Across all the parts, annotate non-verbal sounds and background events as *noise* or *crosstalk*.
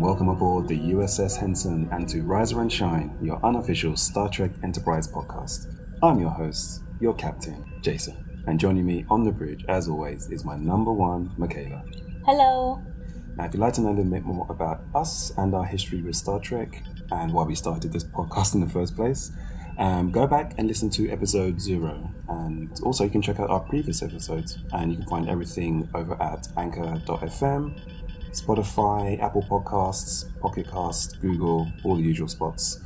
and welcome aboard the USS Henson and to Riser and Shine, your unofficial Star Trek Enterprise podcast. I'm your host, your captain, Jason, and joining me on the bridge, as always, is my number one, Michaela. Hello. Now, if you'd like to know a little bit more about us and our history with Star Trek and why we started this podcast in the first place, um, go back and listen to episode zero. And also, you can check out our previous episodes, and you can find everything over at anchor.fm, Spotify, Apple Podcasts, Pocket Cast, Google, all the usual spots.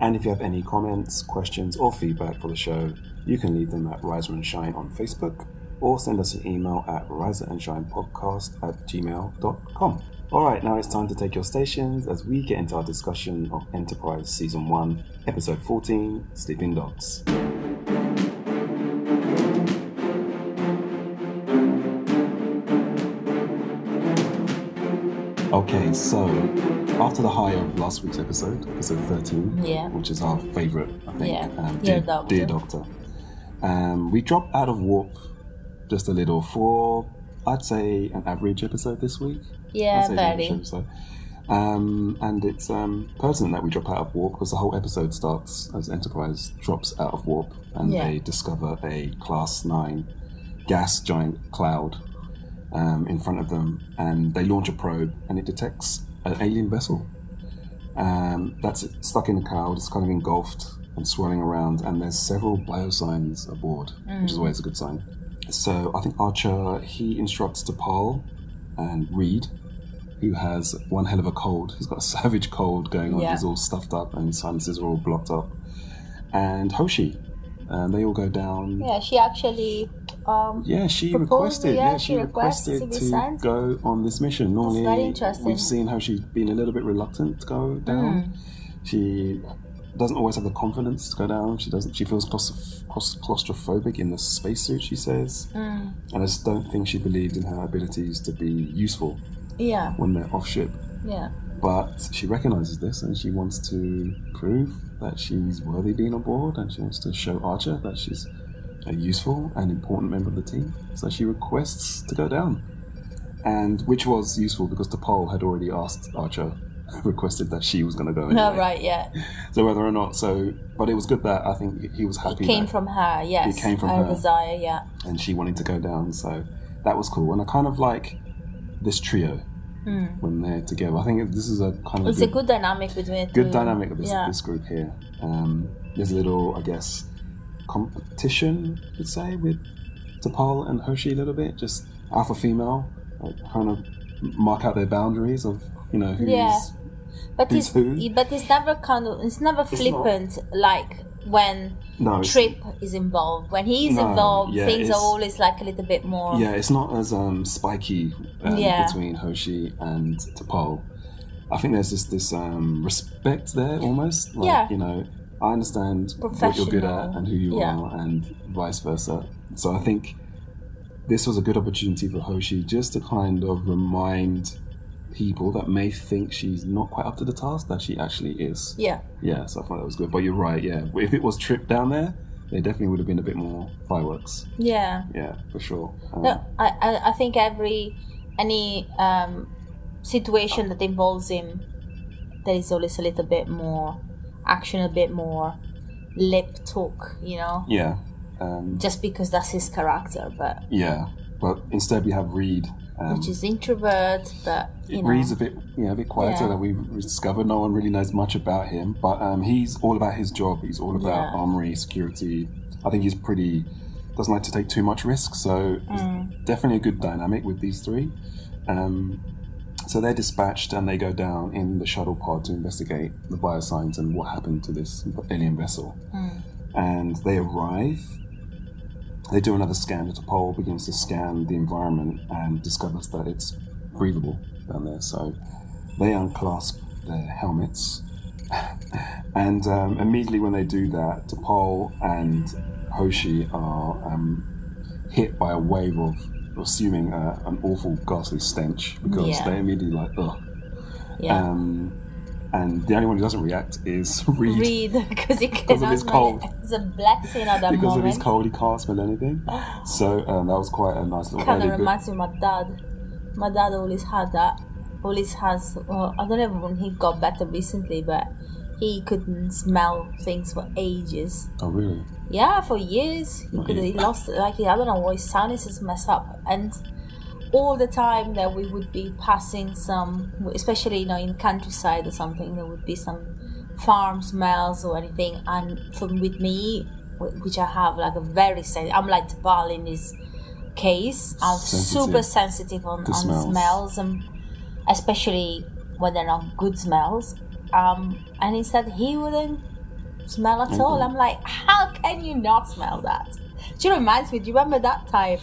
And if you have any comments, questions, or feedback for the show, you can leave them at Riser and Shine on Facebook or send us an email at riserandShinePodcast at gmail.com. Alright, now it's time to take your stations as we get into our discussion of Enterprise Season 1, Episode 14 Sleeping Dogs. Okay, so after the high of last week's episode, episode 13, Yeah. which is our favourite, I think, Yeah, um, Dear Doctor. Dear Doctor. Um, we dropped out of Warp just a little for, I'd say, an average episode this week. Yeah, I'd say an average very. Um, and it's um, pertinent that we drop out of Warp because the whole episode starts as Enterprise drops out of Warp and Yeah. they discover a Class 9 gas giant cloud um, in front of them and they launch a probe and it detects an alien vessel um, that's stuck in the cloud. It's kind of engulfed and swirling around, and there's several biosigns aboard, which is always a good sign. So I think Archer he instructs T'Pol and Reed, who has one hell of a cold. He's got a *laughs* savage cold going on. Yeah. He's all stuffed up, and his sinuses are all blocked up. And Hoshi, and they all go down. Yeah, she actually. Um, Yeah, she requested. yeah, she she requested to go on this mission. Normally, we've seen how she's been a little bit reluctant to go down. Hmm. She doesn't always have the confidence to go down. She doesn't. She feels claustrophobic in the spacesuit. She says, mm, and I just don't think she believed in her abilities to be useful yeah, when they're off ship. yeah, But she recognizes this and she wants to prove that she's worthy being aboard, and she wants to show Archer that she's a useful and important member of the team. So she requests to go down. And which was useful because T'Pol had already asked Archer, *laughs* requested that she was going to go *laughs* anyway. no, right, yeah. So whether or not, so, but it was good that I think he- was It happy came that- from her, yes. It came from her, her. desire, yeah. and she wanted to go down. So that was cool. And I kind of like this trio Mm. when they're together. I think this is a kind of It's a good dynamic between the good dynamic of this, yeah. this group here. Um, there's a little, I guess, competition, you could say, with T'Pol and Hoshi a little bit, just alpha female, like kind of mark out their boundaries of, you know, who's. Yeah. But who's it's who. but it's never kind of it's never flippant like when No, Trip is involved. When he's No, involved, yeah, things are always like a little bit more. yeah, it's not as um, spiky um, Yeah. between Hoshi and T'Pol. I think there's just this um, respect there almost. Like, Yeah. You know, I understand what you're good at and who you Yeah. are, and vice versa. So I think this was a good opportunity for Hoshi just to kind of remind people that may think she's not quite up to the task that she actually is. Yeah. Yeah, so I thought that was good. But you're right, yeah. If it was Trip down there, there definitely would have been a bit more fireworks. Yeah. Yeah, for sure. Um, No, I, I, I think every any um, situation that involves him, there is always a little bit more action, a bit more lip talk, you know, Yeah. Um, just because that's his character. But yeah. But instead we have Reed. Um, which is introvert, but you know, Reed's a bit, yeah, a bit quieter Yeah. that we've discovered. No one really knows much about him, but um, he's all about his job. He's all about Yeah. armory security. I think he's pretty doesn't like to take too much risk. So Mm. definitely a good dynamic with these three. Um, so they're dispatched and they go down in the shuttle pod to investigate the biosigns and what happened to this alien vessel. Mm. And they arrive. They do another scan. T'Pol begins to scan the environment and discovers that it's breathable down there. So they unclasp their helmets. *laughs* and um, immediately when they do that, T'Pol and Hoshi are um, hit by a wave of, assuming uh, an awful, ghastly stench because Yeah. they're immediately like, ugh. yeah. Um, and the only one who doesn't react is *laughs* Reed. Read because he Because of cannot his cold. It's a blessing at that because moment. of his cold, he can't smell anything. *gasps* So um, that was quite a nice little Kind of bit. reminds me of my dad. My dad always had that. Ulis has. Well, I don't know when he got better recently, but he couldn't smell things for ages. Oh, really? Yeah, for years he could. He lost like I don't know why his sinus is messed up, and all the time that we would be passing some, especially you know in countryside or something, there would be some farm smells or anything, and from with me, which I have like a very sen- I'm like T'Pol in this case. I'm Sensitive super sensitive on, on smells. smells. and especially when they're not good smells. Um, and he said he wouldn't smell at all. I'm like, how can you not smell that? She reminds me. Do you remember that time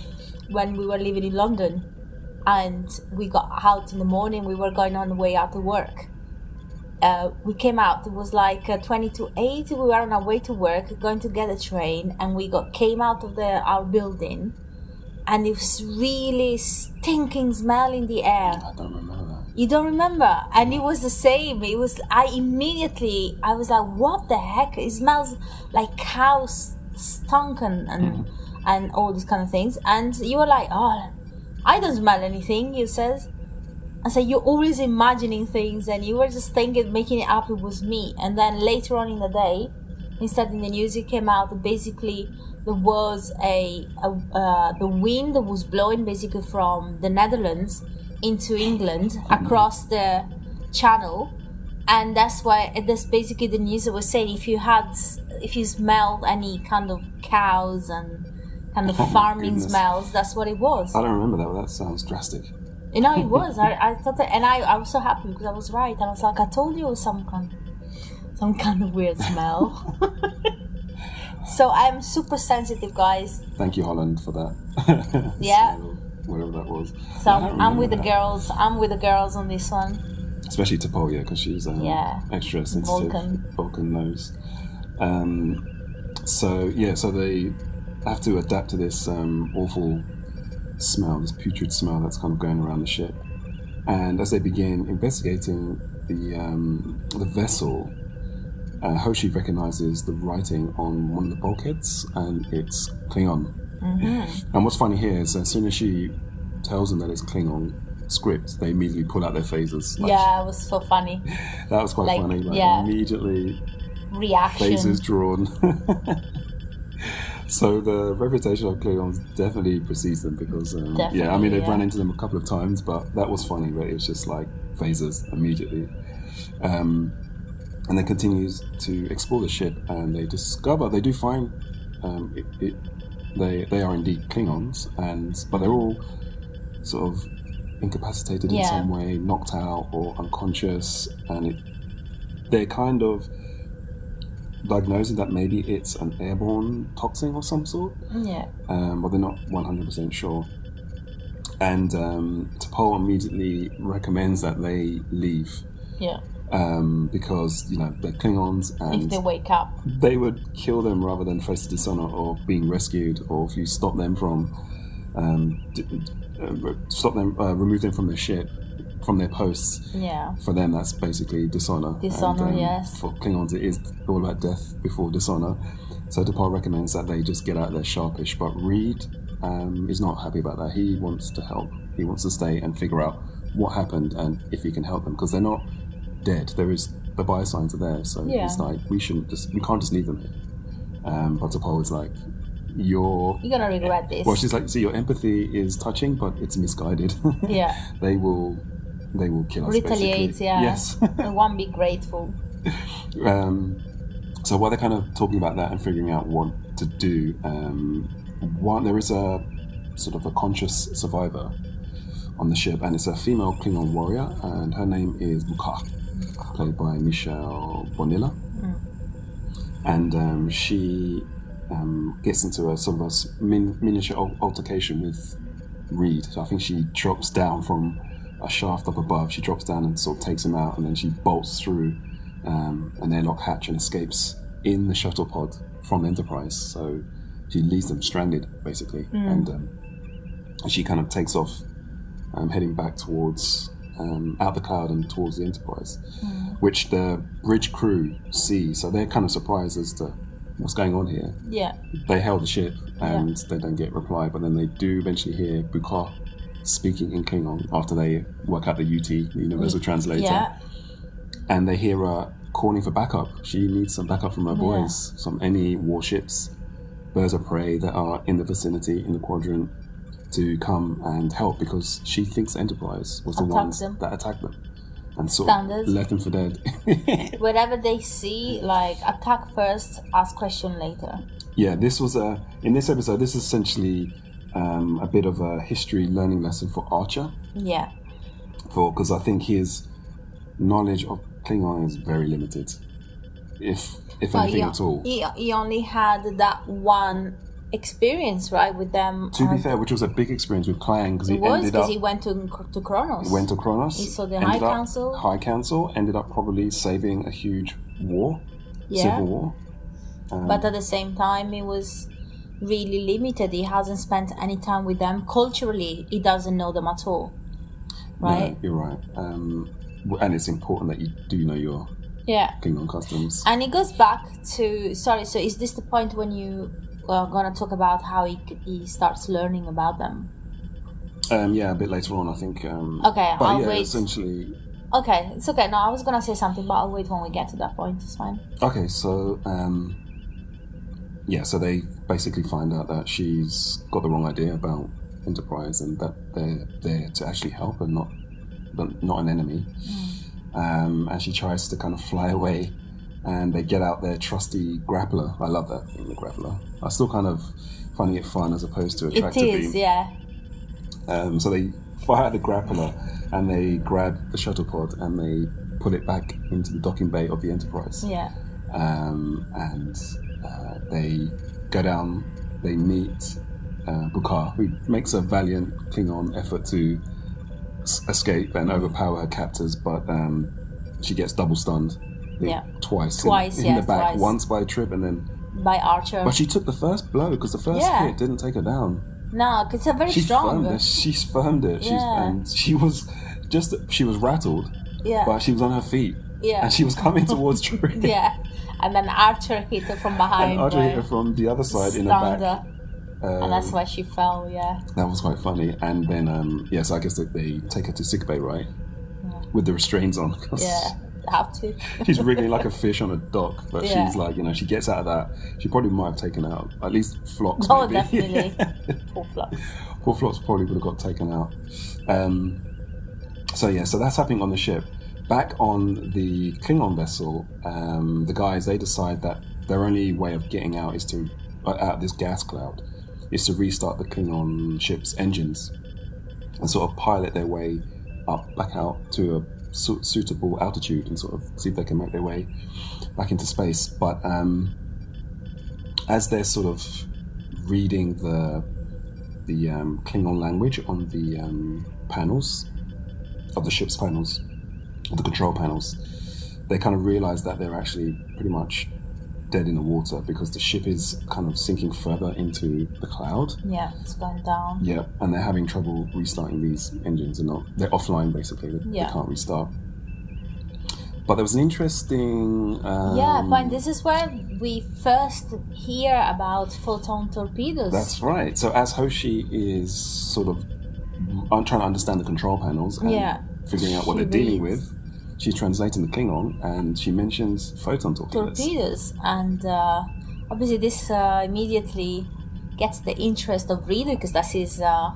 when we were living in London and we got out in the morning? We were going on the way out to work. Uh, we came out. It was like uh, twenty to eight. We were on our way to work, going to get a train, and we got came out of the our building, and it was really stinking smell in the air. I don't remember. You don't remember? And it was the same. It was, I immediately, I was like, what the heck? It smells like cows stunk and, and, and all these kind of things. And you were like, oh, I don't smell anything, you says I said, you're always imagining things and you were just thinking, making it up, it was me. And then later on in the day, instead in the news, it came out that basically there was a, a uh, the wind that was blowing basically from the Netherlands into England across the channel. And that's why that's basically the news that was saying if you had if you smelled any kind of cows and kind of Oh farming smells, that's what it was. I don't remember that, but that sounds drastic. You know, it was. I, I thought that, and I, I was so happy because I was right. And I was like, I told you it was some kind, some kind of weird smell. *laughs* so I'm super sensitive, guys. Thank you, Holland, for that. *laughs* Yeah. Whatever that was. So I'm with the that. girls. I'm with the girls on this one. Especially Tapolia, because she's um, Yeah. extra sensitive. Vulcan. Vulcan knows. Um, so, yeah, so they have to adapt to this um, awful smell, this putrid smell that's kind of going around the ship. And as they begin investigating the, um, the vessel, uh, Hoshi recognizes the writing on one of the bulkheads, and it's Klingon. And what's funny here is as soon as she tells them that it's Klingon script, they immediately pull out their phasers. Like, yeah, it was so funny. *laughs* That was quite Like, funny. Like, yeah. Immediately, Reaction. phasers drawn. *laughs* so the reputation of Klingons definitely precedes them because, um, yeah, I mean, they've yeah. run into them a couple of times, but that was funny, but it was just like phasers immediately. Um, and then continues to explore the ship, and they discover they do find um, it, it, they they are indeed Klingons, and but they're all sort of incapacitated in some way, knocked out or unconscious, and it they're kind of diagnosing that maybe it's an airborne toxin of some sort, Yeah. um, but they're not 100% sure. And um, T'Pol immediately recommends that they leave Yeah. Um, because you know they're Klingons If and they wake up. they would kill them rather than face the dishonor of being rescued, or if you stop them from, um, d- uh, stop them, uh, remove them from their ship, from their posts. Yeah. For them, that's basically dishonor. Dishonor, And, um, yes. For Klingons, it is all about death before dishonor. So T'Pol recommends that they just get out there sharpish. But Reed um, is not happy about that. He wants to help. He wants to stay and figure out what happened and if he can help them because they're not dead. There is the biosigns are there, so Yeah. it's like we shouldn't just we can't just leave them here. Um, but T'Pol is like, you're You're gonna regret this. well, she's like, see, your empathy is touching, but it's misguided. *laughs* Yeah. they will, they will kill us. Retaliate, basically. yeah. Yes. *laughs* I won't be grateful. *laughs* um, so while they're kind of talking about that and figuring out what to do, um, one there is a sort of a conscious survivor on the ship, and it's a female Klingon warrior, and her name is Buka, played by Michelle Bonilla, and um, she um, gets into a sort of a min- miniature altercation with Reed. So I think she drops down from a shaft up above. She drops down and sort of takes him out, and then she bolts through um, an airlock hatch and escapes in the shuttle pod from Enterprise. So she leaves them stranded, basically, and um, she kind of takes off, um, heading back towards um, out the cloud and towards the Enterprise, which the bridge crew see. So they're kind of surprised as to what's going on here Yeah. they hail the ship and they don't get reply, but then they do eventually hear Bukar speaking in Klingon after they work out the UT, the Universal Translator, Yeah. and they hear her calling for backup. She needs some backup from her boys, some any warships, birds of prey that are in the vicinity in the quadrant to come and help because she thinks Enterprise was the Attacked ones them. that attacked them and sort Standard. of left them for dead. *laughs* Wherever they see, like attack first, ask question later. yeah, this was a in this episode. This is essentially um, a bit of a history learning lesson for Archer. Yeah. for because I think his knowledge of Klingon is very limited, if if anything he, at all. He, he only had that one experience, right, with them. to be fair, which was a big experience with Klaang because he was ended because up he went to to Kronos. went to Kronos. He saw the High Council. High Council ended up probably saving a huge war, Yeah. civil war. Um, but at the same time, he was really limited. He hasn't spent any time with them. Culturally, he doesn't know them at all. Right? No, you're right. Um, and it's important that you do know your Yeah. Klingon customs. And it goes back to sorry. So is this the point when you are gonna talk about how he he starts learning about them? Um, yeah, a bit later on, I think. Um, Okay, but I'll yeah, wait. essentially, Okay, it's okay. No, I was gonna say something, but I'll wait when we get to that point. It's fine. Okay, so um, yeah, so they basically find out that she's got the wrong idea about Enterprise and that they're there to actually help and not but not an enemy. Um, and she tries to kind of fly away, and they get out their trusty grappler. I love that thing, the grappler. I still kind of finding it fun as opposed to a It tractor is, beam. yeah. Um, so they fire the grappler and they grab the shuttle pod and they put it back into the docking bay of the Enterprise Yeah. um, and uh, they go down. They meet uh, Bukar, who makes a valiant Klingon effort to s- escape and overpower her captors, but um, she gets double stunned. Think Yeah. twice, in- Twice, in, yeah, the back. twice. Once by Trip, and then. By Archer. But she took the first blow because the first Yeah. hit didn't take her down. no, 'cause it's a very She strong. firmed it. She firmed it. She's, Yeah. and she was just she was rattled, Yeah. but she was on her feet, yeah. and she was coming towards *laughs* Trip. yeah. And then Archer hit her from behind. And Audrey hit her from the other side in the back. her, and that's Um, why she fell. Yeah. That was quite funny. And then, um, yes, I guess that they take her to sickbay, right? Yeah. With the restraints on. Yeah. Have to. *laughs* She's wriggling like a fish on a dock, but Yeah. she's like, you know, she gets out of that. She probably might have taken out at least Phlox. Oh, maybe. definitely. *laughs* Poor Phlox. Poor Phlox probably would have got taken out. Um, so yeah, so that's happening on the ship. Back on the Klingon vessel, um, the guys they decide that their only way of getting out is to uh, out of this gas cloud is to restart the Klingon ship's engines and sort of pilot their way up back out to a su- suitable altitude and sort of see if they can make their way back into space. But um, as they're sort of reading the the um, Klingon language on the um, panels of the ship's panels, of the control panels, they kind of realize that they're actually pretty much dead in the water because the ship is kind of sinking further into the cloud. Yeah, it's going down. Yeah, and they're having trouble restarting these engines and not they're offline basically. They, they can't restart. But there was an interesting um, yeah, but this is where we first hear about photon torpedoes. That's right. So as Hoshi is sort of I'm trying to understand the control panels and Yeah. figuring out what She they're dealing with, she's translating the Klingon and she mentions photon torpedoes. torpedoes, and uh, obviously this uh, immediately gets the interest of reader because that's his, uh,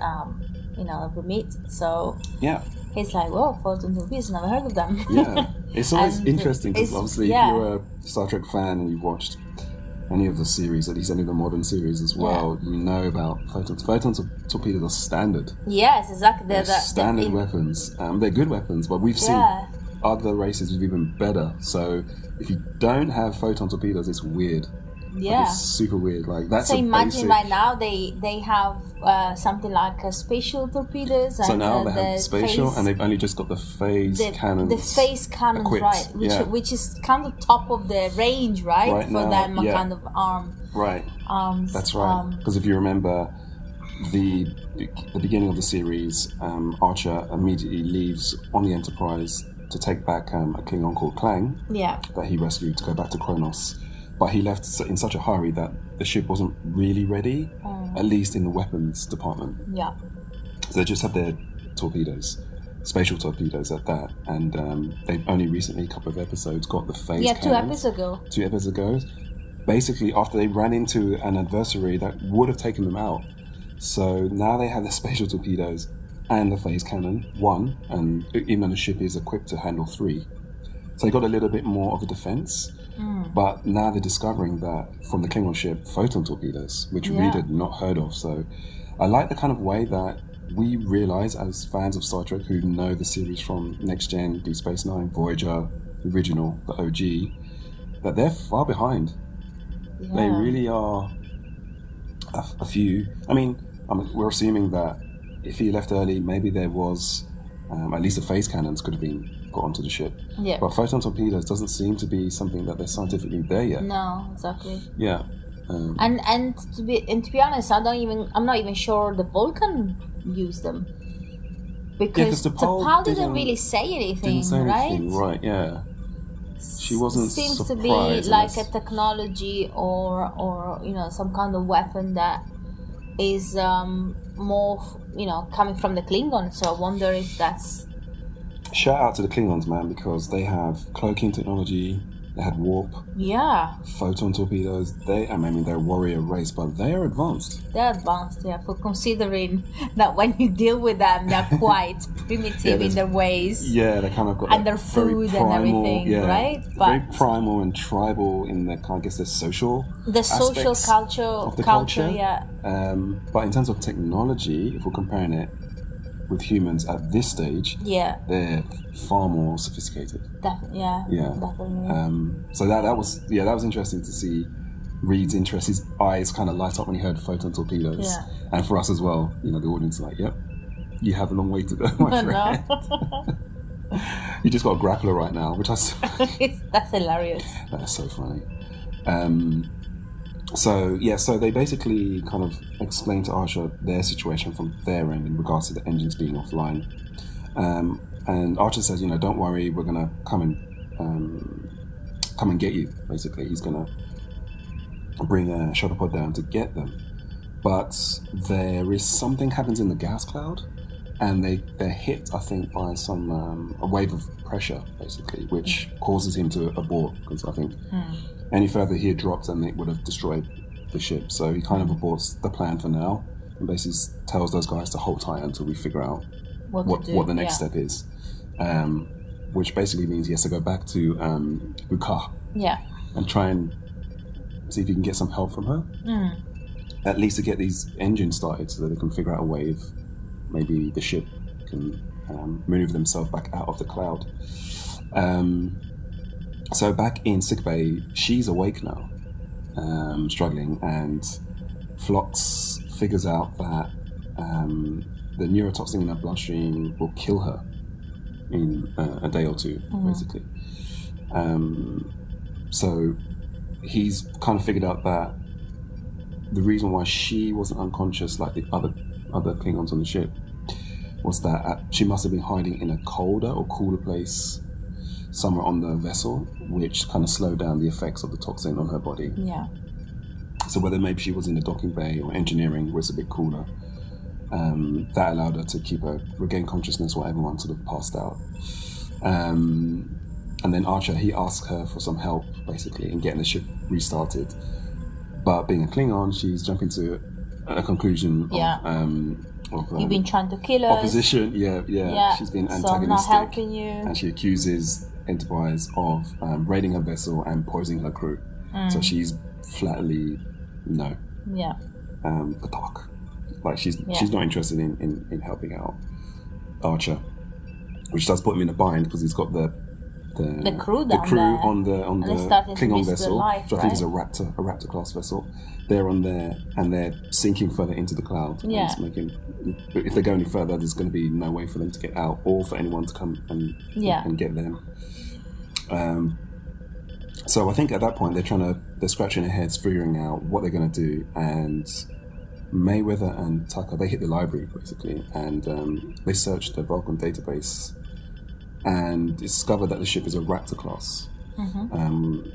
um, you know, remit. So Yeah, he's like, "Whoa, photon torpedoes! Never heard of them." yeah. It's always *laughs* interesting because obviously yeah. if you're a Star Trek fan and you've watched any of the series, at least any of the modern series as well, you know about photons. Photons tor- torpedoes are standard. yes, exactly. They're, They're the- standard weapons. Um, they're good weapons, but we've seen other races with even better. So if you don't have photon torpedoes, it's weird. Like, Yeah. it's super weird. Like that's So imagine basic. right now they they have uh, something like uh, spatial torpedoes. so and, now uh, they have the spatial, phase- and they've only just got the phase the, cannons. the phase cannons, equipped, right? Which yeah. which is kind of top of the range, right? Right For now, them, yeah. kind of arm right. arms. That's right. Um, Because if you remember the the beginning of the series, um, Archer immediately leaves on the Enterprise to take back um, a Klingon called Klaang. yeah. that he rescued to go back to Kronos. But he left in such a hurry that the ship wasn't really ready, Mm. at least in the weapons department. Yeah. So they just had their torpedoes, spatial torpedoes at that, and um, they've only recently, a couple of episodes, got the phase. Yeah, two cannons. episodes ago. Two episodes ago, basically after they ran into an adversary that would have taken them out. So now they have the *laughs* spatial torpedoes and the phase cannon, one, and even though the ship is equipped to handle three. So they got a little bit more of a defense. But now they're discovering that from the Klingon ship, photon torpedoes, which we had not heard of. So I like the kind of way that we realize as fans of Star Trek who know the series from Next Gen, Deep Space Nine, Voyager, original, the OG, that they're far behind. They really are a, a few. I mean, I mean, we're assuming that if he left early, maybe there was um, at least the phase cannons could have been put onto the ship. Yeah. But photon torpedoes doesn't seem to be something that they're scientifically there yet. No, exactly. Yeah. Um, And and to be and to be honest, I don't even I'm not even sure the Vulcan used them. Because 'cause T'Pol didn't, didn't- really say anything, say right? anything, right? Yeah. She wasn't Seems to be like a technology or or you know some kind of weapon that is um, more you know coming from the Klingon. So I wonder if that's Shout out to the Klingons, man, because they have cloaking technology. They had warp, yeah photon torpedoes. They, I mean, they're a warrior race, but they are advanced. they're advanced. Yeah, for considering that when you deal with them, they're *laughs* quite primitive in their ways. Yeah, they kind of got And their very food and everything, yeah, right? very But- primal and tribal in their, kind, I guess, their social. The social culture, of the culture, culture. yeah, Um, but in terms of technology, if we're comparing it with humans at this stage, yeah, they're far more sophisticated. definitely, yeah, Yeah. definitely. Um, so that that was yeah that was interesting to see Reed's interest. His eyes kind of light up when he heard photon torpedoes, Yeah. and for us as well. You know, the audience like, "Yep, you have a long way to go, *laughs* my friend. *laughs* you just got a grappler right now," which I. *laughs* That's hilarious. that's so funny. Um, so yeah, so they basically kind of explain to Archer their situation from their end in regards to the engines being offline. Um, and Archer says, you know, don't worry, we're gonna come and um, come and get you. Basically, he's gonna bring a shuttle pod down to get them. But there is something happens in the gas cloud, and they they're hit, I think, by some um, a wave of pressure, basically, which causes him to abort. Because I think any further he had dropped, and it would have destroyed the ship. So he kind of aborts the plan for now, and basically tells those guys to hold tight until we figure out What, what, what the next yeah. step is. Um, which basically means he has to go back to um, Yeah, and try and see if he can get some help from her. Mm. At least to get these engines started so that they can figure out a way if maybe the ship can um, maneuver themselves back out of the cloud. Um, so back in sickbay, she's awake now, um, struggling, and Phlox figures out that um, the neurotoxin in her bloodstream will kill her in uh, a day or 2 basically. Um, so he's kind of figured out that the reason why she wasn't unconscious like the other other Klingons on the ship was that uh, she must have been hiding in a colder or cooler place somewhere on the vessel, which kind of slowed down the effects of the toxin on her body. yeah, So whether maybe she was in the docking bay or engineering where it's a bit cooler, um, that allowed her to keep her regain consciousness while everyone sort of passed out. Um, and then Archer he asked her for some help basically in getting the ship restarted. But being a Klingon, she's jumping to a conclusion Yeah. of, um, of um, you've been trying to kill us. opposition. Yeah, yeah, Yeah, She's been antagonistic, so I'm not helping you. and she accuses Enterprise of um, raiding her vessel and poisoning her crew. Mm. So she's flatly no, Yeah, um, Patak. Like she's Yeah. she's not interested in, in, in helping out Archer, which does put him in a bind because he's got the the, The crew the crew there. on the on the Klingon vessel, life, which I think is a? Raptor a Raptor class vessel. They're on there and they're sinking further into the cloud. and Yeah. it's making. If they go any further, there's going to be no way for them to get out or for anyone to come and Yeah. and get them. Um, so I think at that point they're trying to they're scratching their heads, figuring out what they're going to do, and Mayweather and Tucker they hit the library basically, and um, they searched the Vulcan database and discovered that the ship is a Raptor class. Mm-hmm. Um,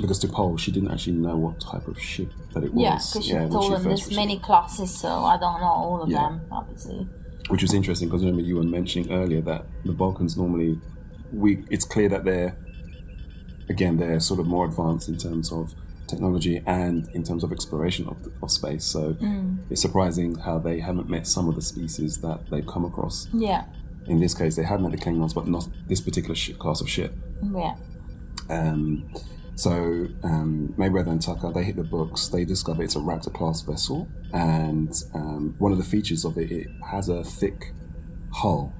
because T'Pol, she didn't actually know what type of ship that it was. yeah, because she when told them there's many classes, so I don't know all of Yeah. them, obviously. which was interesting because remember you were mentioning earlier that the Vulcans normally, we it's clear that they're again they're sort of more advanced in terms of technology and in terms of exploration of, of space. So it's surprising how they haven't met some of the species that they've come across. Yeah. In this case, they have met the Klingons, but not this particular shi class of ship. Yeah. Um, so um, Mayweather and Tucker they hit the books. They discover it's a Raptor class vessel, and um, one of the features of it it has a thick hull,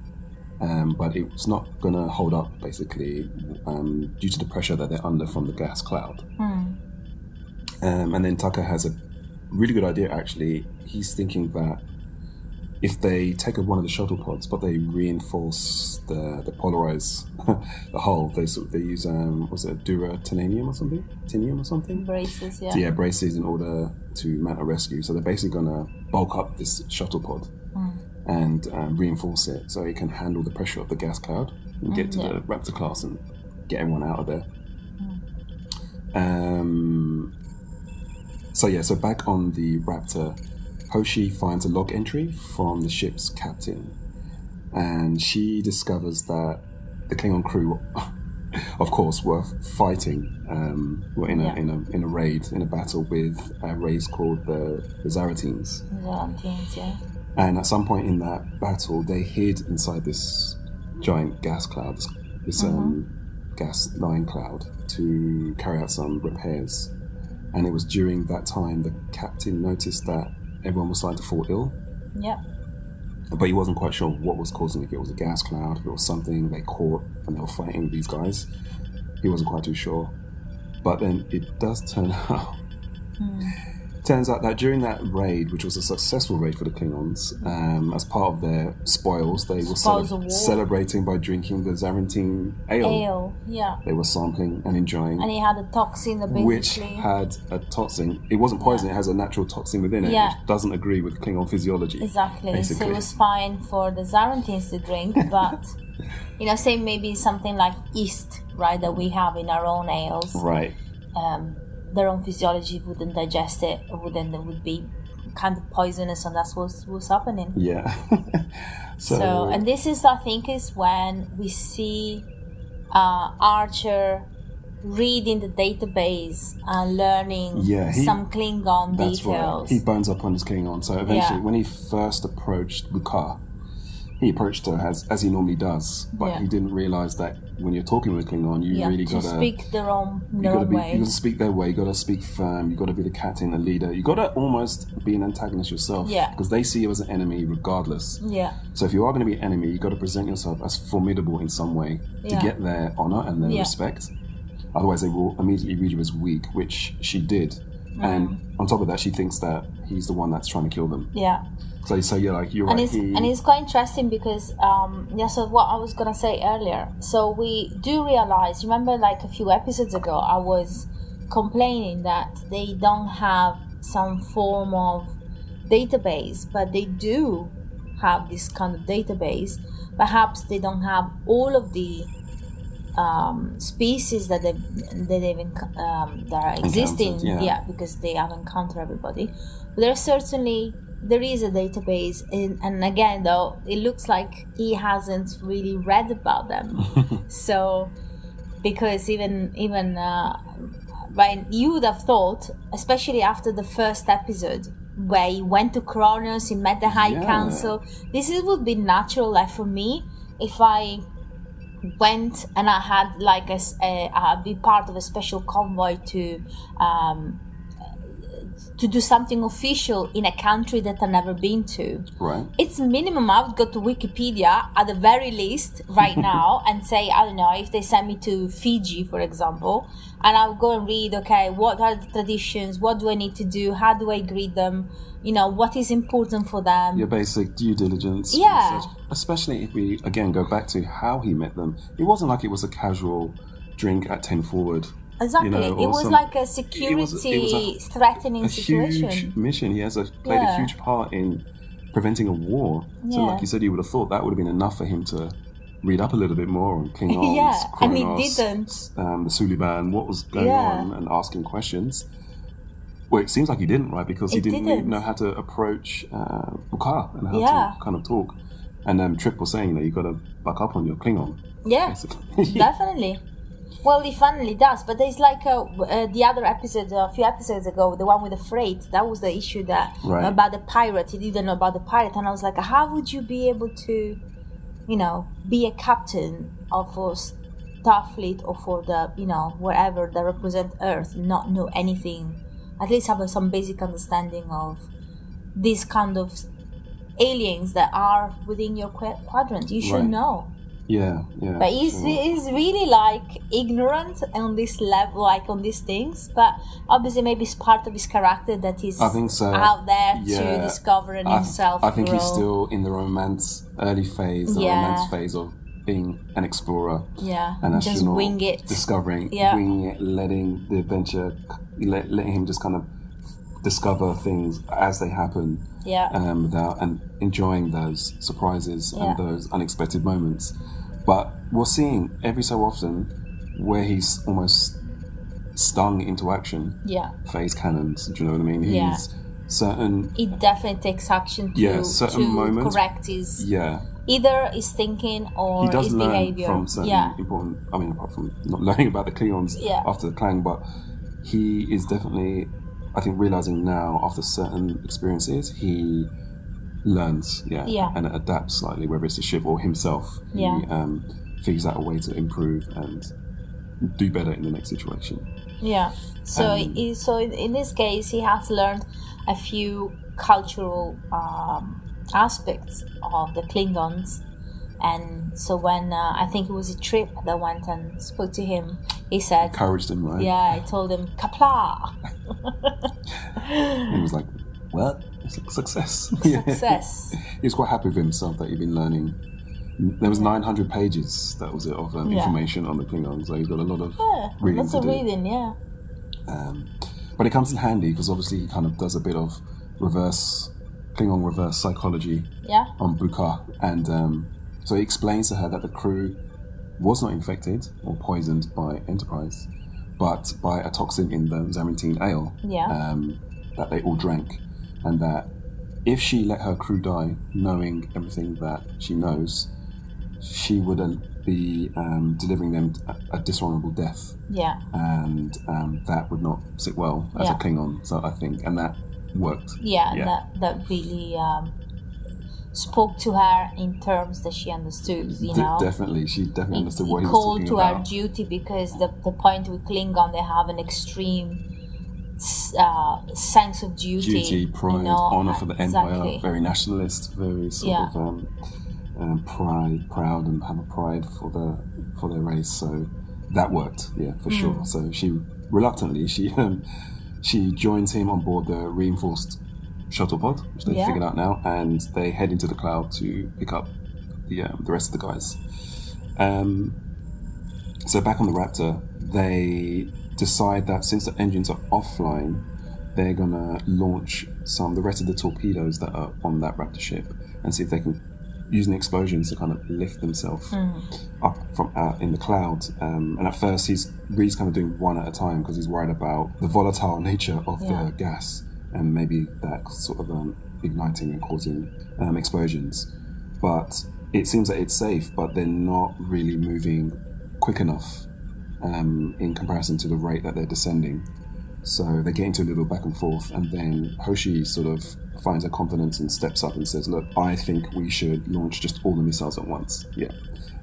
um, but it's not going to hold up basically um, due to the pressure that they're under from the gas cloud. Um, and then Tucker has a really good idea. Actually, he's thinking that if they take one of the shuttle pods, but they reinforce the the polarize *laughs* the hull, they sort they use um was it dura titanium or something, titanium or something. Braces. Yeah. So, yeah, braces in order to mount a rescue. So they're basically gonna bulk up this shuttle pod and um, reinforce it so it can handle the pressure of the gas cloud and get to yeah. the Raptor class and get everyone out of there. Um, so yeah, so back on the Raptor, Hoshi finds a log entry from the ship's captain, and she discovers that the Klingon crew, *laughs* of course, were fighting, um, were in a Yeah. in a in a raid in a battle with a race called the, the Xarantines. Valentines, yeah. And at some point in that battle, they hid inside this giant gas cloud, this, this um, gas line cloud, to carry out some repairs. And it was during that time the captain noticed that everyone was starting to fall ill, Yeah. but he wasn't quite sure what was causing it. If it was a gas cloud, if it was something they caught and they were fighting these guys, he wasn't quite too sure. But then it does turn *laughs* out. Hmm. Turns out that during that raid, which was a successful raid for the Klingons, um, as part of their spoils, they were cele- celebrating by drinking the Xarantine ale. Ale. Yeah. They were sampling and enjoying, And he had a toxin basically. which had a toxin. It wasn't poison; it has a natural toxin within it, Yeah. which doesn't agree with Klingon physiology. Exactly. Basically. So it was fine for the Xarantines to drink, *laughs* but you know, say maybe something like yeast, right, that we have in our own ales. Right. Um, their own physiology wouldn't digest it, wouldn't it would be kind of poisonous, and that's what's what's happening. Yeah. *laughs* so, So, and this is, I think, is when we see uh, Archer reading the database and learning Yeah, he- some Klingon that's details. right. He burns up on his Klingon. So eventually, Yeah. when he first approached Bukar, he approached her as as he normally does, but Yeah. he didn't realize that when you're talking with Klingon, you yeah, really to gotta speak their own, you their gotta own be way. you gotta speak their way. You gotta speak firm. You gotta be the captain, the leader. You gotta almost be an antagonist yourself. Yeah. Because they see you as an enemy regardless. Yeah, So if you are going to be an enemy, you got to present yourself as formidable in some way to get their honor and their Yeah. respect. Otherwise, they will immediately read you as weak, which she did. Mm. And on top of that, she thinks that he's the one that's trying to kill them. yeah. So, so you're like, you're and right. it's he- and it's quite interesting because um yeah so what i was gonna say earlier so we do realize remember like a few episodes ago i was complaining that they don't have some form of database but they do have this kind of database perhaps they don't have all of the um, species that they've, that they've enc- um, that are existing Encountered, yeah. because they have encountered everybody but there's certainly there is a database and, and again though it looks like he hasn't really read about them *laughs* so because even even uh, right you would have thought especially after the first episode where he went to Kronos, he met the High Yeah. Council. This is, would be natural, like for me, if I went and I had like a, a- I'd be part of a special convoy to um, to do something official in a country that I've never been to. right. It's minimum. I would go to Wikipedia at the very least right *laughs* now and say I don't know if they send me to Fiji, for example, and I'll go and read. Okay, what are the traditions? What do I need to do? How do I greet them? You know, what is important for them? Your basic due diligence. Yeah. research. Especially if we, again, go back to how he met them. It wasn't like it was a casual drink at 10 forward. Exactly. know, it was some- like a it security was- it was a- threatening a situation. huge mission. He has a, played a huge part in preventing a war. So, Yeah. like you said, you would have thought that would have been enough for him to read up a little bit more on Klingons, *laughs* Yeah, and he didn't. Um, the Suliban, what was going Yeah. on, and asking questions. Well, it seems like he didn't, right? Because he didn't, didn't. know how to approach uh, Bukar and how Yeah. to kind of talk. And um, Trip was saying that you got to buck up on your Klingon. Yeah, *laughs* definitely. Well, he finally does, but there's like a, uh, the other episode a few episodes ago, the one with the freight. That was the issue that Right. about the pirate. He didn't know about the pirate, and I was like, how would you be able to, you know, be a captain of a Starfleet or for the you know wherever that represent Earth, not know anything, at least have some basic understanding of these kind of aliens that are within your qu- quadrant. You should Right. know. Yeah, yeah. But he's, sure. he's really like ignorant on this level, like on these things. But obviously, maybe it's part of his character that he's I think so. out there to Yeah. discover and I, himself. I think he's still in the romance early phase, the Yeah. romance phase of being an explorer, yeah, an just wing it. discovering, Yeah. winging it, letting the adventure, let, letting him just kind of discover things as they happen, yeah, um, without and enjoying those surprises Yeah. and those unexpected moments. But we're seeing every so often where he's almost stung into action. yeah. Phase cannons. Do you know what I mean? He's Yeah. certain. It definitely takes action to, Yeah, certain to moments- correct his Yeah, either his thinking or he does his learn behavior. from certain yeah, important. I mean, apart from not *laughs* learning about the Klingons Yeah. after the Klaang, but he is definitely, I think, realizing now after certain experiences, he learns, yeah, Yeah. and adapts slightly, whether it's the ship or himself. Yeah. He um, figures out a way to improve and do better in the next situation. Yeah. So, Um, i- so in, in this case, he has learned a few cultural um, aspects of the Klingons, and so when uh, I think it was a trip that went and spoke to him, he said, Encouraged him, right? "Yeah, I told him Qapla', *laughs* he was like, "What? Success." *laughs* Success." he was quite happy with himself that he'd been learning. There was 900 pages, that was it, of um, Yeah. information on the Klingons. So he's got a lot of Yeah, reading lots to of do. reading. Yeah, Um, but it comes in handy because obviously he kind of does a bit of reverse Klingon reverse psychology yeah, on Buka, and um, so he explains to her that the crew was not infected or poisoned by Enterprise, but by a toxin in the Xarantine ale yeah, um, that they all drank, and that if she let her crew die, knowing everything that she knows, she would be um, delivering them a, a dishonorable death, yeah, and um, that would not sit well as Yeah. a Klingon. So I think, and that worked. yeah. Yeah. That that really um, spoke to her in terms that she understood. You D- know, definitely, she definitely It- understood what he was called talking to about. our duty because the, the point with Klingon they have an extreme uh, sense of duty, Duty, pride, you know, honor for the empire, very nationalist, very sort Yeah. of um, um, pride, proud, and have a pride for the for their race. So that worked, yeah, for Hmm. sure. So she reluctantly she um, she joins him on board the reinforced shuttle pod, which they Yeah. figured out now, and they head into the cloud to pick up the um, the rest of the guys. Um, so back on the Raptor, they decide that since the engines are offline, they're gonna launch some the rest of the torpedoes that are on that Raptor ship and see if they can using explosions to kind of lift themselves up from out in the cloud. Um, and at first, he's Reed's kind of doing one at a time because he's worried about the volatile *laughs* nature of Yeah. the gas and maybe that sort of um, igniting and causing um, explosions. But it seems that it's safe, but they're not really moving quick enough um, in comparison to the rate that they're descending. So they get into a little back and forth, and then Hoshi sort of finds her confidence and steps up and says, "Look, I think we should launch just all the missiles at once." Yeah,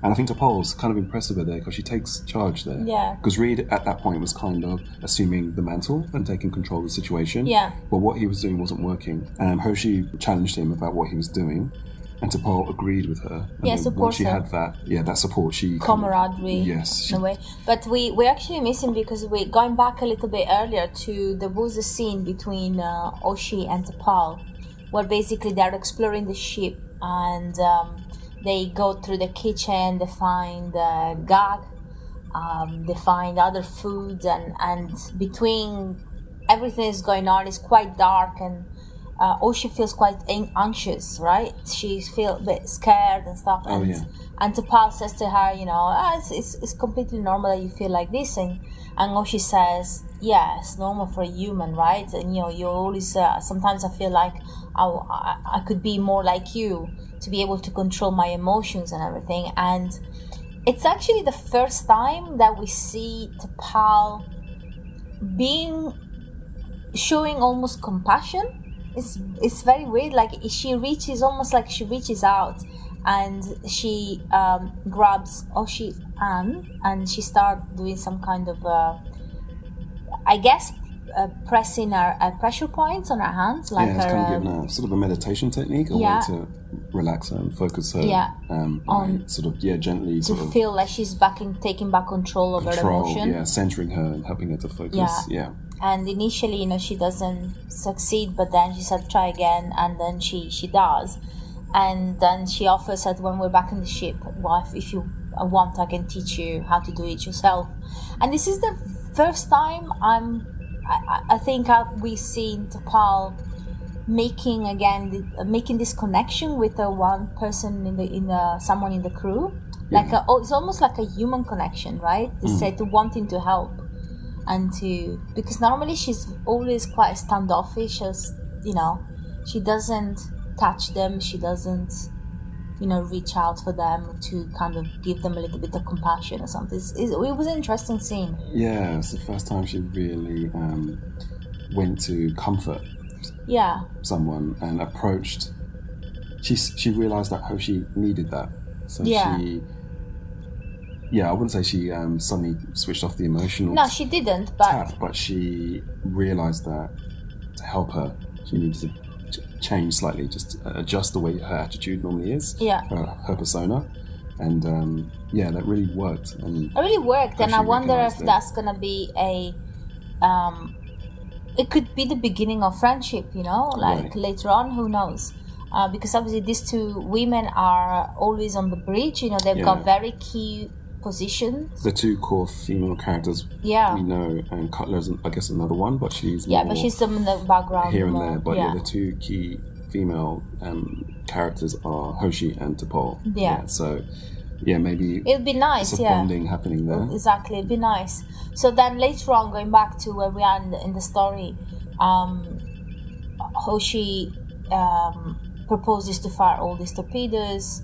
and I think T'Pol's kind of impressive her there because she takes charge there. Yeah. Because Reed at that point was kind of assuming the mantle and taking control of the situation. Yeah. But what he was doing wasn't working. Um, Hoshi challenged him about what he was doing, and T'Pol agreed with her. And Yeah, supports she her. had that, yeah, that support, she kind of- camaraderie yes, in a way but we we're actually missing because we're going back a little bit earlier to there was a scene between uh, oshi and T'Pol where basically they're exploring the ship and um, they go through the kitchen they find uh, gagh um, they find other foods and and between everything is going on it's quite dark and uh, or she feels quite anxious, right? She feels a bit scared and stuff. Oh, And, yeah. and T'Pol says to her, you know, ah, it's, it's, it's completely normal that you feel like this. And, and Oshi says, yeah, it's normal for a human, right? And, you know, you always, uh, sometimes I feel like I, I, I could be more like you to be able to control my emotions and everything. And it's actually the first time that we see T'Pol being showing almost compassion it's it's very weird like she reaches almost like she reaches out and she um, grabs Oshi's hand and she starts doing some kind of uh, I guess uh, pressing her uh, pressure points on her hands like yeah, it's her kind of um, giving her sort of a meditation technique, a Yeah. way to relax her and focus her. Yeah. Um, On- sort of yeah, gently to sort of feel like she's back in, taking back control of her emotion yeah, centering her and helping her to focus. Yeah. Yeah, and initially you know she doesn't succeed but then she said try again and then she she does and then she offers that when we're back in the ship well if, if you want i can teach you how to do it yourself and this is the first time i'm i, I- think I, we've seen T'Pol making again the, making this connection with the one person in the in the someone in the crew like Yeah. a, oh, it's almost like a human connection right to say to wanting to help and to because normally she's always quite standoffish as you know she doesn't touch them she doesn't you know reach out for them to kind of give them a little bit of compassion or something it's, it's, it was an interesting scene yeah. It's the first time she really um, went to comfort yeah someone and approached. She she realized that Hoshi needed that, so Yeah. she. Yeah, I wouldn't say she um, suddenly switched off the emotional no she didn't but tap, but she realized that to help her, she needed to change slightly, just adjust the way her attitude normally is, yeah her, her persona, and um, yeah, that really worked. And it really worked and i wonder if it. that's gonna be a um it could be the beginning of friendship you know like Right. later on who knows uh, because obviously these two women are always on the bridge you know they've got very key positions the two core female characters yeah we know, and Cutler's, I guess, another one, but she's yeah but she's in the background here and more. there. But yeah. yeah the two key female um, characters are Hoshi and T'Pol. Yeah. so yeah, maybe it'd be nice yeah. bonding happening there. exactly it'd be nice. So then later on going back to where we are in the, in the story um hoshi um proposes to fire all these torpedoes.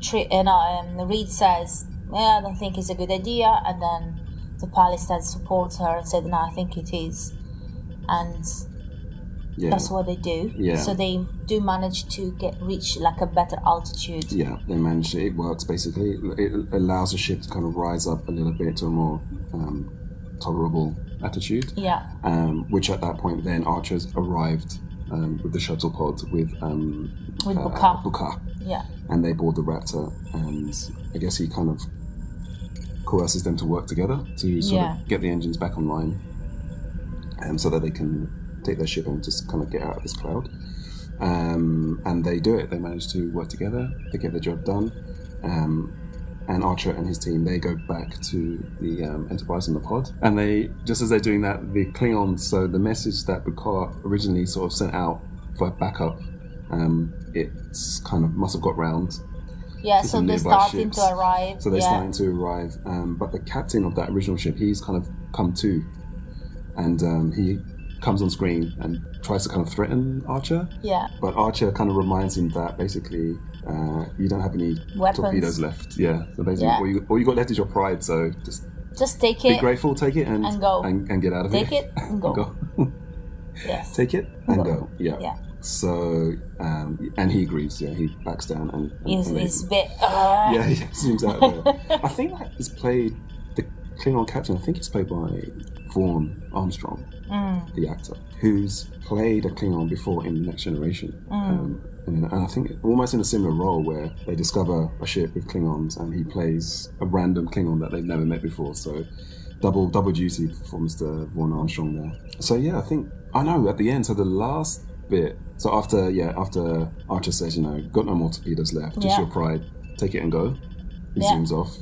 Tri- and um, reed says yeah i don't think it's a good idea and then the pilot instead supports her and said no i think it is. And Yeah, that's what they do Yeah. so they do manage to get reach like a better altitude yeah, they manage it. It works basically. It allows the ship to kind of rise up a little bit to a more um, tolerable attitude. yeah um, which at that point then Archer's arrived um, with the shuttle pod with um, With uh, Bukar. Bukar, yeah and they board the Raptor, and I guess he kind of coerces them to work together to sort Yeah. of get the engines back online, um, so that they can take their ship and just kind of get out of this cloud. Um, and they do it. They manage to work together. They get the job done. Um, and Archer and his team they go back to the um, Enterprise in the pod, and they just as they're doing that, the Klingons. So the message that Picard originally sort of sent out for backup, um, it's kind of must have got round. yeah so they're starting ships. to arrive So they're yeah. starting to arrive, um, but the captain of that original ship, he's kind of come to, and um, he comes on screen and tries to kind of threaten Archer. yeah But Archer kind of reminds him that basically uh, you don't have any Weapons. torpedoes left. Yeah. So basically, Yeah. All, you, all you got left is your pride. So just just take it. be grateful, take it, and and go. and, and get out of it. Take here. it and go. *laughs* yes take it and Go. go. Yeah. Yeah. So um, and he agrees. Yeah, he backs down and, and, He's, and he's a bit. Uh, *laughs* yeah, he seems out there. *laughs* I think that is played Klingon captain. I think it's played by Vaughn Armstrong, mm, the actor, who's played a Klingon before in Next Generation. Mm. Um, and, and I think almost in a similar role where they discover a ship with Klingons and he plays a random Klingon that they've never met before. So double double duty for Mr. Vaughn Armstrong there. So yeah, I think I know at the end. So the last bit. So after yeah, after Archer says, you know, got no more torpedoes left, just Yeah. your pride, take it and go. He Yeah. zooms off.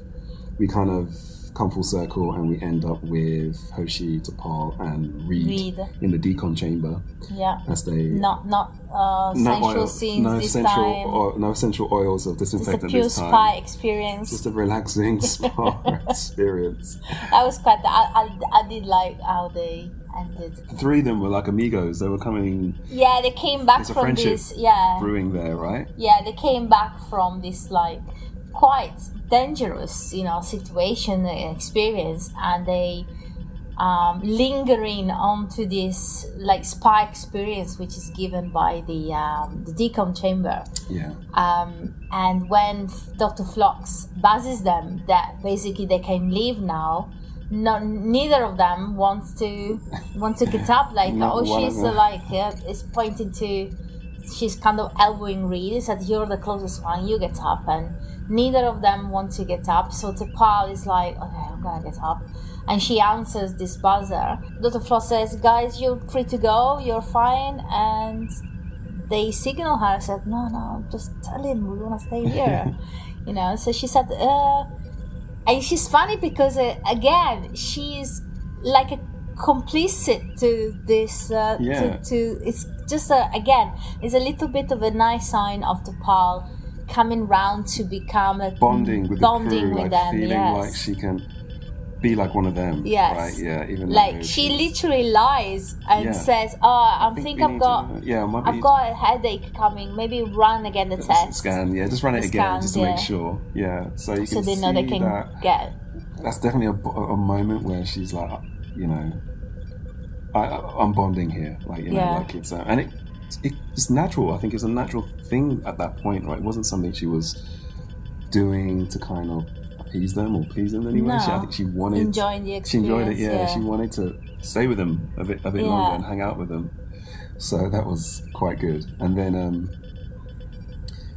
We kind of come full circle and we end up with Hoshi, T'Pol, and Reed, Reed. in the decon chamber Yeah. as they Not not uh, sensual oil- scenes no this essential time. oil- no essential oils of it's a disinfectant pure this time. spy experience. Just a relaxing *laughs* spa experience. That was quite. I, I I did like how they ended. Three of them were like amigos. They were coming Yeah, they came back from this. Yeah, brewing there, right? yeah, they came back from this like quite dangerous, you know, situation and experience, and they um, lingering onto this like spy experience, which is given by the um, the decon chamber. Yeah. Um, and when Dr. Phlox buzzes them that basically they can leave now, no, neither of them wants to want to get up. Like, *laughs* oh, she's uh, like uh, is pointing to, she's kind of elbowing Reed. Said, "You're the closest one. You get up." And neither of them want to get up. So T'Pol is like, "Okay, I'm gonna get up." And she answers this buzzer. Dr. Phlox says, "Guys, you're free to go. You're fine." And they signal her said no no just tell him we want to stay *laughs* here you know so she said uh and she's funny because uh, again she's like a complicit to this uh, Yeah. to, to it's just a, again it's a little bit of a nice sign of the pal coming round to become a Bonding with bonding the crew, with like them feeling yes like she can be like one of them. Yes. Right. Yeah. Even like she literally lies and Yeah. says oh i think think, i've got to- yeah, i've got a headache coming maybe run again the test Scan, yeah, just run it The again, just to scans, make sure. Yeah, so you so can they know they see can that. get That's definitely a, a moment where she's like, you know, I, I'm bonding here, like you know, Yeah. like it's uh, and it, it it's natural. I think it's a natural thing at that point, right? It wasn't something she was doing to kind of appease them or please them in any way. She, I No. think she wanted enjoying the she enjoyed experience it. Yeah, she wanted to stay with them a bit a bit Yeah. longer and hang out with them. So that was quite good. And then um,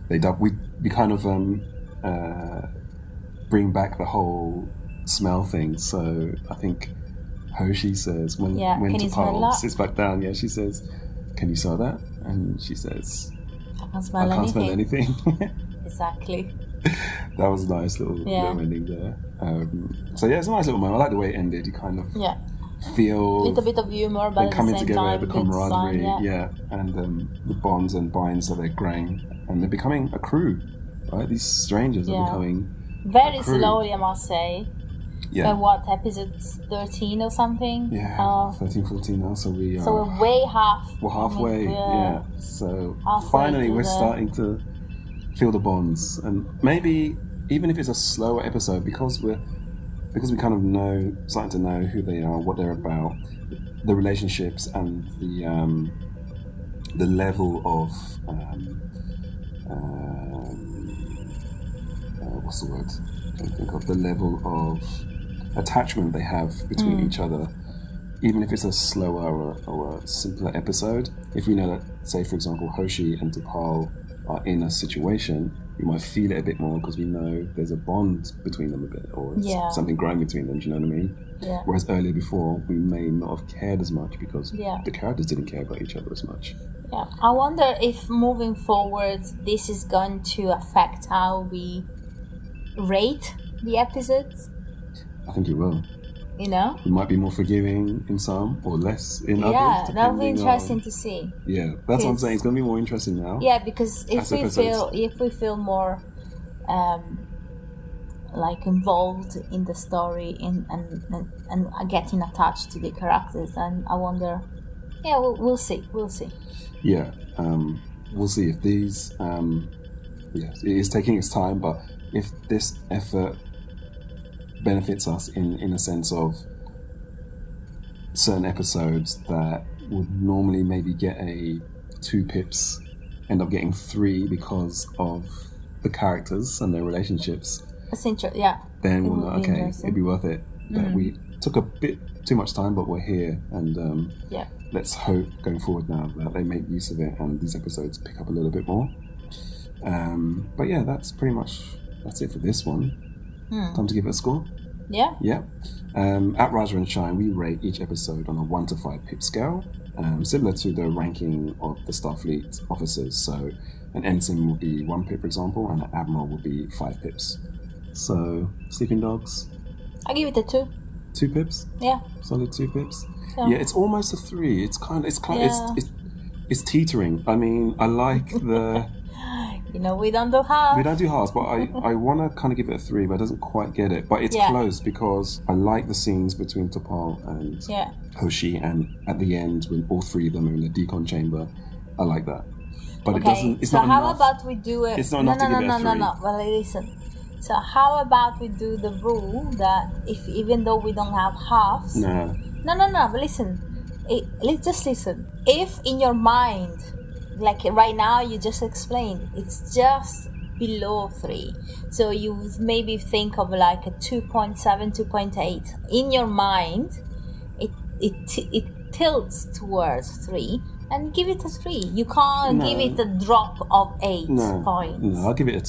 they dub. We we kind of um, uh, bring back the whole smell thing. So I think Hoshi says when Yeah, when can you smell T'Pol that? sits back down, yeah, she says, "Can you smell that?" And she says, I can't smell "I can't anything. smell anything." *laughs* Exactly. that was a nice little, Yeah. little ending there. Um, so yeah, it's a nice little moment. I like the way it ended. You kind of Yeah. feel A little bit of humor, but the coming same together, time, the camaraderie, design, yeah. and um, the bonds and binds that they're growing, and they're becoming a crew, right? These strangers Yeah. are becoming, Very slowly, I must say. Yeah, By what episode thirteen or something? yeah, Uh, 13, 14 now, so we are so we're way half. we're halfway, I mean, yeah. So Halfway finally, we're the- starting to feel the bonds, and maybe even if it's a slower episode, because we're because we kind of know starting to know who they are, what they're about, the relationships, and the um, the level of um, um, uh, what's the word? To think of the level of attachment they have between Mm. each other even if it's a slower or, or a simpler episode, if we know that, say, for example, Hoshi and T'Pol are in a situation, we might feel it a bit more because we know there's a bond between them a bit, or Yeah. something growing between them. Do you know what I mean? Yeah. Whereas earlier before, we may not have cared as much because Yeah. the characters didn't care about each other as much. Yeah. I wonder if moving forward, this is going to affect how we rate the episodes. I think it will. You know? We might be more forgiving in some or less in yeah, others. Yeah, that'll be interesting on- to see. Yeah, that's what I'm saying. It's going to be more interesting now. Yeah, because if we feel if we feel more um, like involved in the story in, and, and and getting attached to the characters, then I wonder. Yeah, we'll, we'll see. We'll see. yeah um, we'll see if these um, yes it is taking its time but if this effort benefits us in in a sense of certain episodes that would normally maybe get a two pips end up getting three because of the characters and their relationships interesting. Yeah. then It would know, okay it'd be worth it that Mm. we took a bit too much time but we're here and um, Yeah. let's hope going forward now that they make use of it and these episodes pick up a little bit more. Um, but yeah, that's pretty much that's it for this one. Hmm. Time to give it a score. Yeah. Yeah. Um, at Risa and Shine, we rate each episode on a one to five pip scale, um, similar to the ranking of the Starfleet officers. So, an ensign will be one pip, for example, and an admiral will be five pips. So, Sleeping Dogs. I give it a two. Two pips. Yeah. Solid two pips. Yeah. Yeah, it's almost a three. It's kind of it's kind Yeah. it's, it's it's teetering. I mean, I like the *laughs* You know, we don't do halves. we don't do halves, but I I want to kind of give it a three, but it doesn't quite get it. But it's Yeah. close because I like the scenes between T'Pol and Yeah. Hoshi, and at the end when all three of them are in the decon chamber, I like that. But it doesn't. It's so not how enough. about we do it? It's not no, enough no, to no, give it no, a no, three. no. Well, listen. So how about we do the rule that if even though we don't have halves, No. No, no, no. But listen, it, let's just listen. If in your mind, like right now, you just explained, it's just below three. So you maybe think of like a 2.7, 2.8. In your mind, it it it tilts towards three. And give it a three. You can't No. give it a drop of eight No. points. No, I'll give it a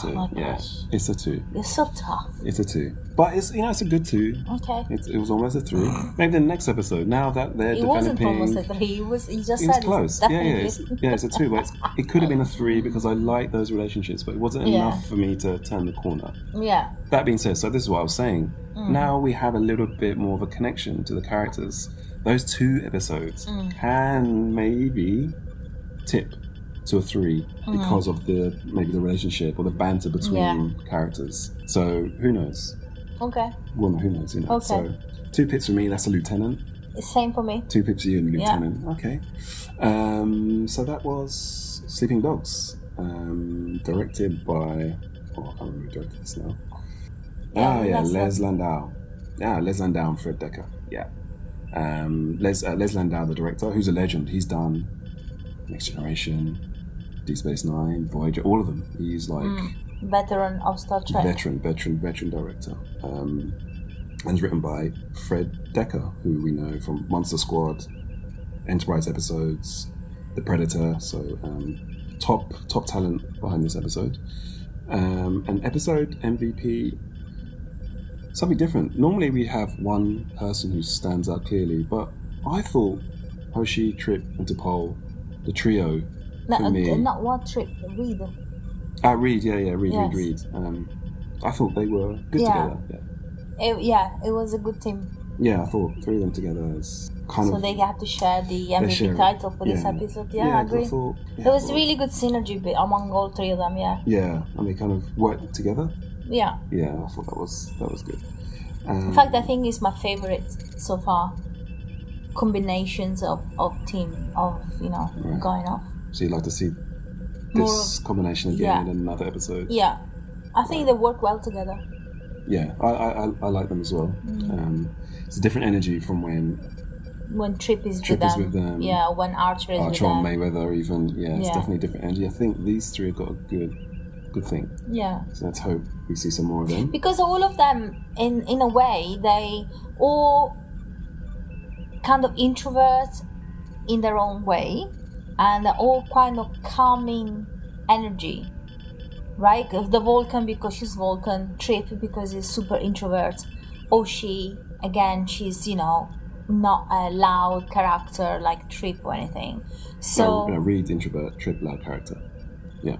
two. Oh Two. my yeah, gosh. it's a two. You're so tough. It's a two. But it's you know it's a good two. Okay. It, it was almost a three. Maybe the next episode. Now that they're It wasn't developing, almost a three. It was. You just it said close. It's Yeah, yeah, it's, yeah. It's a two, but it's, it could have been a three because I like those relationships, but it wasn't Yeah. enough for me to turn the corner. yeah. That being said, so this is what I was saying. Mm. Now we have a little bit more of a connection to the characters. Those two episodes Mm. can maybe tip to a three Mm. because of the maybe the relationship or the banter between characters. So who knows? Okay. Well, who knows? You know. Okay. So two pips for me. That's a lieutenant. Same for me. Two pips for you and Yeah. lieutenant. Okay. Um, so that was Sleeping Dogs, um, directed by. Oh, I remember who directed this now. Yeah, ah, yeah, Les Les Landau. Yeah, Les Landau and Fred Dekker. Yeah. Um, Les, uh, Les Landau, the director, who's a legend. He's done Next Generation, Deep Space Nine, Voyager, all of them. He's like Veteran of Star Trek. veteran, veteran, veteran director. Um, and it's written by Fred Dekker, who we know from Monster Squad, Enterprise episodes, The Predator. So um, top top talent behind this episode. Um, and episode MVP, something different. Normally we have one person who stands out clearly, but I thought Hoshi, Trip, and T'Pol, the trio, No, for me. not one trip. Reed. Ah, Reed, yeah, yeah, Reed, Yes. Reed, Reed. Um, I thought they were good Yeah. together. Yeah. It, yeah, it was a good team. yeah, I thought three of them together is kind So of. they had to share the MVP title for this Yeah. episode. Yeah, I 'cause agree. thought, yeah, There was well, really good synergy among all three of them. Yeah, Yeah, and they kind of worked together. yeah. Yeah, I thought that was that was good. Um, In fact, I think it's my favorite so far. Combinations of of team of you know Right. going off. So you'd like to see More this combination again yeah. in another episode. Yeah, I think they work well together. Yeah, I, I, I, I like them as well. Mm. Um, it's a different energy from when When Trip is, Trip with, is them. with them. Yeah, when Archer is Archer and with them. Mayweather, even yeah, it's Yeah. definitely a different energy. I think these three have got a good, good thing. Yeah. So let's hope we see some more of them. because all of them in in a way they all kind of introverts in their own way and all kind of calming energy right? The vulcan because she's vulcan trip because he's super introvert. Or she again she's you know not a loud character like trip or anything. So no, Reed introvert, Trip loud character. Yeah,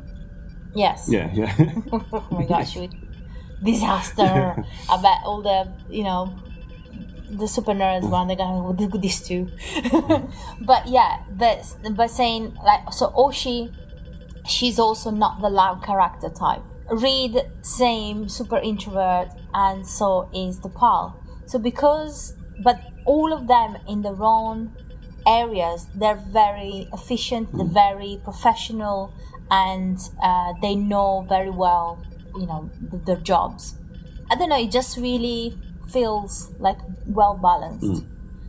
yes. Yeah, yeah. *laughs* oh my gosh, *laughs* disaster. Bet all the, you know, the super nerds around the guy would do this too. but yeah, but, but saying, like, so Oshi, she's also not the loud character type. Reed, same, super introvert, and so is T'Pol. So because, but all of them in their own areas, they're very efficient, they're very professional, and uh, they know very well, you know, th- their jobs. I don't know, it just really feels like well balanced.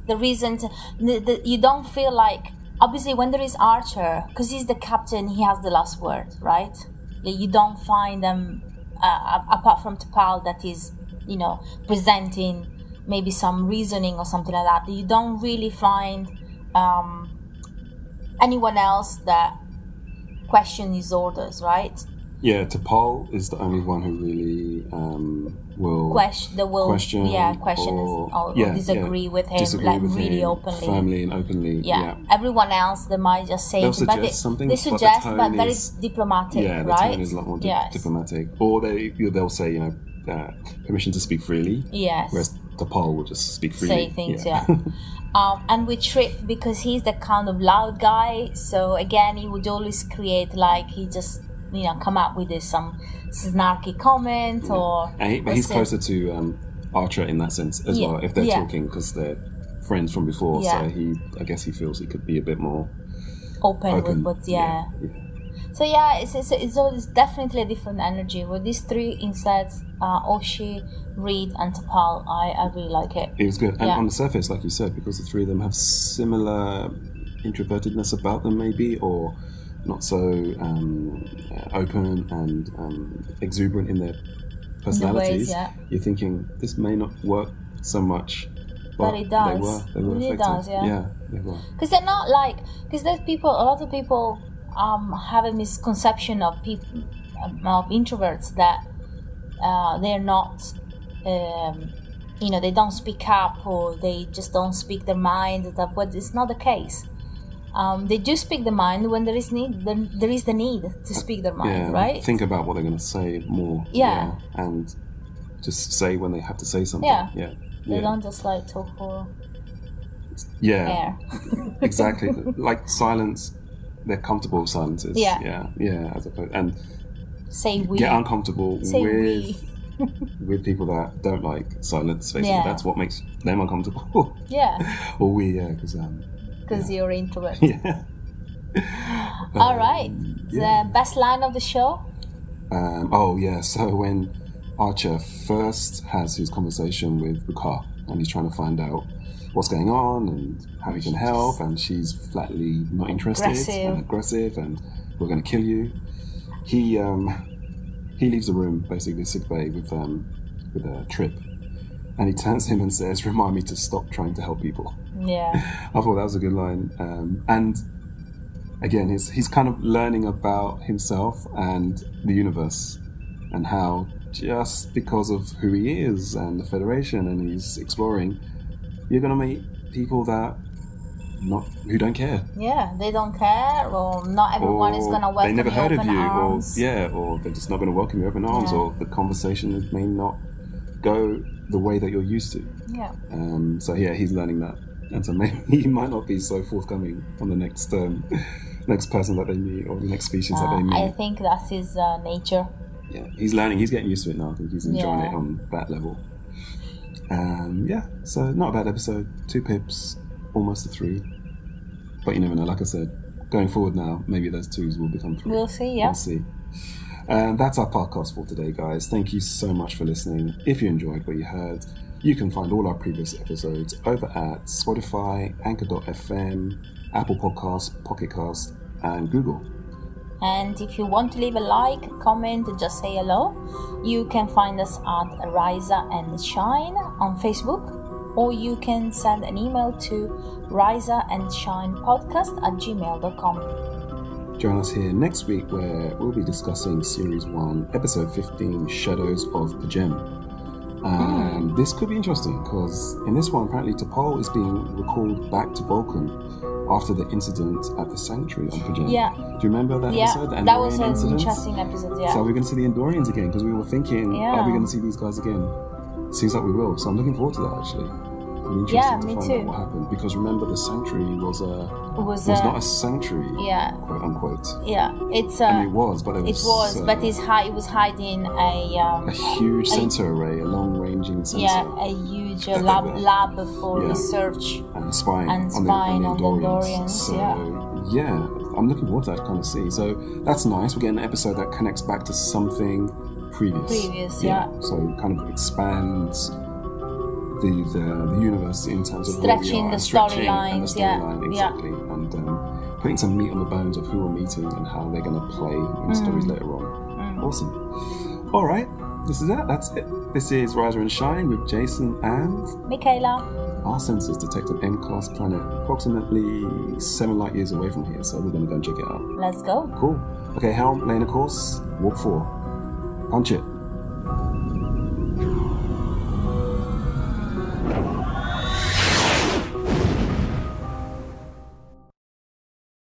The reason to, the, the, you don't feel like, obviously, when there is Archer, because he's the captain, he has the last word, right? You don't find them, uh, apart from T'Pol, that is, you know, presenting maybe some reasoning or something like that. You don't really find um, anyone else that question his orders, right? Yeah, T'Pol is the only one who really um, will Question, they will, question, yeah, question or, is, or, yeah, disagree yeah, with him, disagree like with really him openly. firmly and openly. Yeah. Yeah, everyone else they might just say, it, but they, suggest something, they but the suggest, but, very is- diplomatic, Yeah, the right? tone is a lot more di- yes. diplomatic. Or they they'll say, you know, uh, permission to speak freely, Yes. whereas T'Pol will just speak freely. say things, yeah. *laughs* um, and with Trip, because he's the kind of loud guy, so again, he would always create like he just you know come up with this, some snarky comment or. And he, but he's closer to um, Archer in that sense as Yeah, well. If they're yeah. talking because they're friends from before, Yeah. so he, I guess, he feels he could be a bit more open, open. with, but yeah. yeah. So yeah, it's it's, it's, always definitely a different energy. With these three instead, uh, Oshi, Reed, and T'Pol, I, I really like it. It was good. And Yeah. on the surface, like you said, because the three of them have similar introvertedness about them, maybe, or not so um, uh, open and um, exuberant in their personalities, yeah. you're thinking this may not work so much. But it does. They were, they were It really effective. does, yeah. yeah, they were. because they're not like because there's people a lot of people um, have a misconception of people of introverts that uh, they're not um, you know they don't speak up or they just don't speak their mind stuff, but it's not the case um, they do speak the mind when there is need then there is the need to speak their mind yeah, right Think about what they're going to say more. Yeah. and just say when they have to say something. Yeah. yeah, they yeah. don't just like talk for yeah. *laughs* exactly. like silence, they're comfortable with silences. Yeah. yeah, yeah. As opposed and say we get uncomfortable say with *laughs* with people that don't like silence. Basically, Yeah. that's what makes them uncomfortable. *laughs* yeah or we, yeah, because um, because you're introvert *laughs* yeah. *laughs* all right yeah. the best line of the show Um, oh yeah, so when Archer first has his conversation with Bukar and he's trying to find out what's going on and how he can help, and she's flatly not interested Aggressive. and aggressive, and we're going to kill you. He um, he leaves the room basically sick bay with um, with a trip, and he turns to him and says, "Remind me to stop trying to help people." yeah *laughs* I thought that was a good line. Um, and again, he's, he's kind of learning about himself and the universe and how just because of who he is and the Federation and he's exploring, you're going to meet people that not who don't care. Yeah, they don't care, or not everyone is gonna welcome they never heard of you, arms. or yeah, or they're just not going to welcome you open arms, Yeah. or the conversation may not go the way that you're used to. yeah, Um, so yeah, he's learning that, and so maybe *laughs* he might not be so forthcoming on the next um, next person that they meet or the next species that Uh, they meet. I think that's his uh, nature. yeah, he's learning. He's getting used to it now. I think he's enjoying Yeah. it on that level. Um, yeah, so not a bad episode. Two pips, almost a three, but you never know. Like I said, going forward now, maybe those twos will become 3 We'll see, yeah. We'll see. And that's our podcast for today, guys. Thank you so much for listening. If you enjoyed what you heard, you can find all our previous episodes over at Spotify, Anchor.fm, Apple Podcasts, Pocket Cast, and Google. And if you want to leave a like, comment, just say hello, you can find us at Risa and Shine on Facebook, or you can send an email to Risa and Shine Podcast at gmail.com. Join us here next week where we'll be discussing Series 1, Episode 15 Shadows of P'Jem. And this could be interesting because in this one, apparently T'Pol is being recalled back to Vulcan after the incident at the sanctuary on P'Jem. Yeah. Do you remember that Yeah, episode? The that was an incident? interesting episode, yeah. So we're going to see the Andorians again because we were thinking, Yeah. are we going to see these guys again? Seems like we will. So I'm looking forward to that actually. It'll be Yeah, to find too. out what happened because remember the sanctuary was a it was, was uh, not a sanctuary, yeah, quote unquote. yeah. It's I mean, uh, it was, but it was, it was. uh, but it's hi- it was hiding a um, a huge sensor array, a long-ranging sensor, yeah, a huge uh, lab lab for Yeah. research. and spying and on, the, on the the Andorians, Andorians. So yeah. I'm looking forward to that kind of see. So that's nice. We're getting an episode that connects back to something previous. Previous, yeah. So kind of expands the, the the universe in terms of Stretching the and stretching and the storylines, yeah, storyline yeah. exactly, and um, putting some meat on the bones of who we're meeting and how they're going to play in stories Mm. later on. Awesome. All right, this is that. That's it. This is Risa and Shine with Jason and Michaela, our sensors detect an M-class planet approximately seven light years away from here, so we're going to go and check it out. let's go. Cool. Okay, helm, lane of course, walk four. Punch it.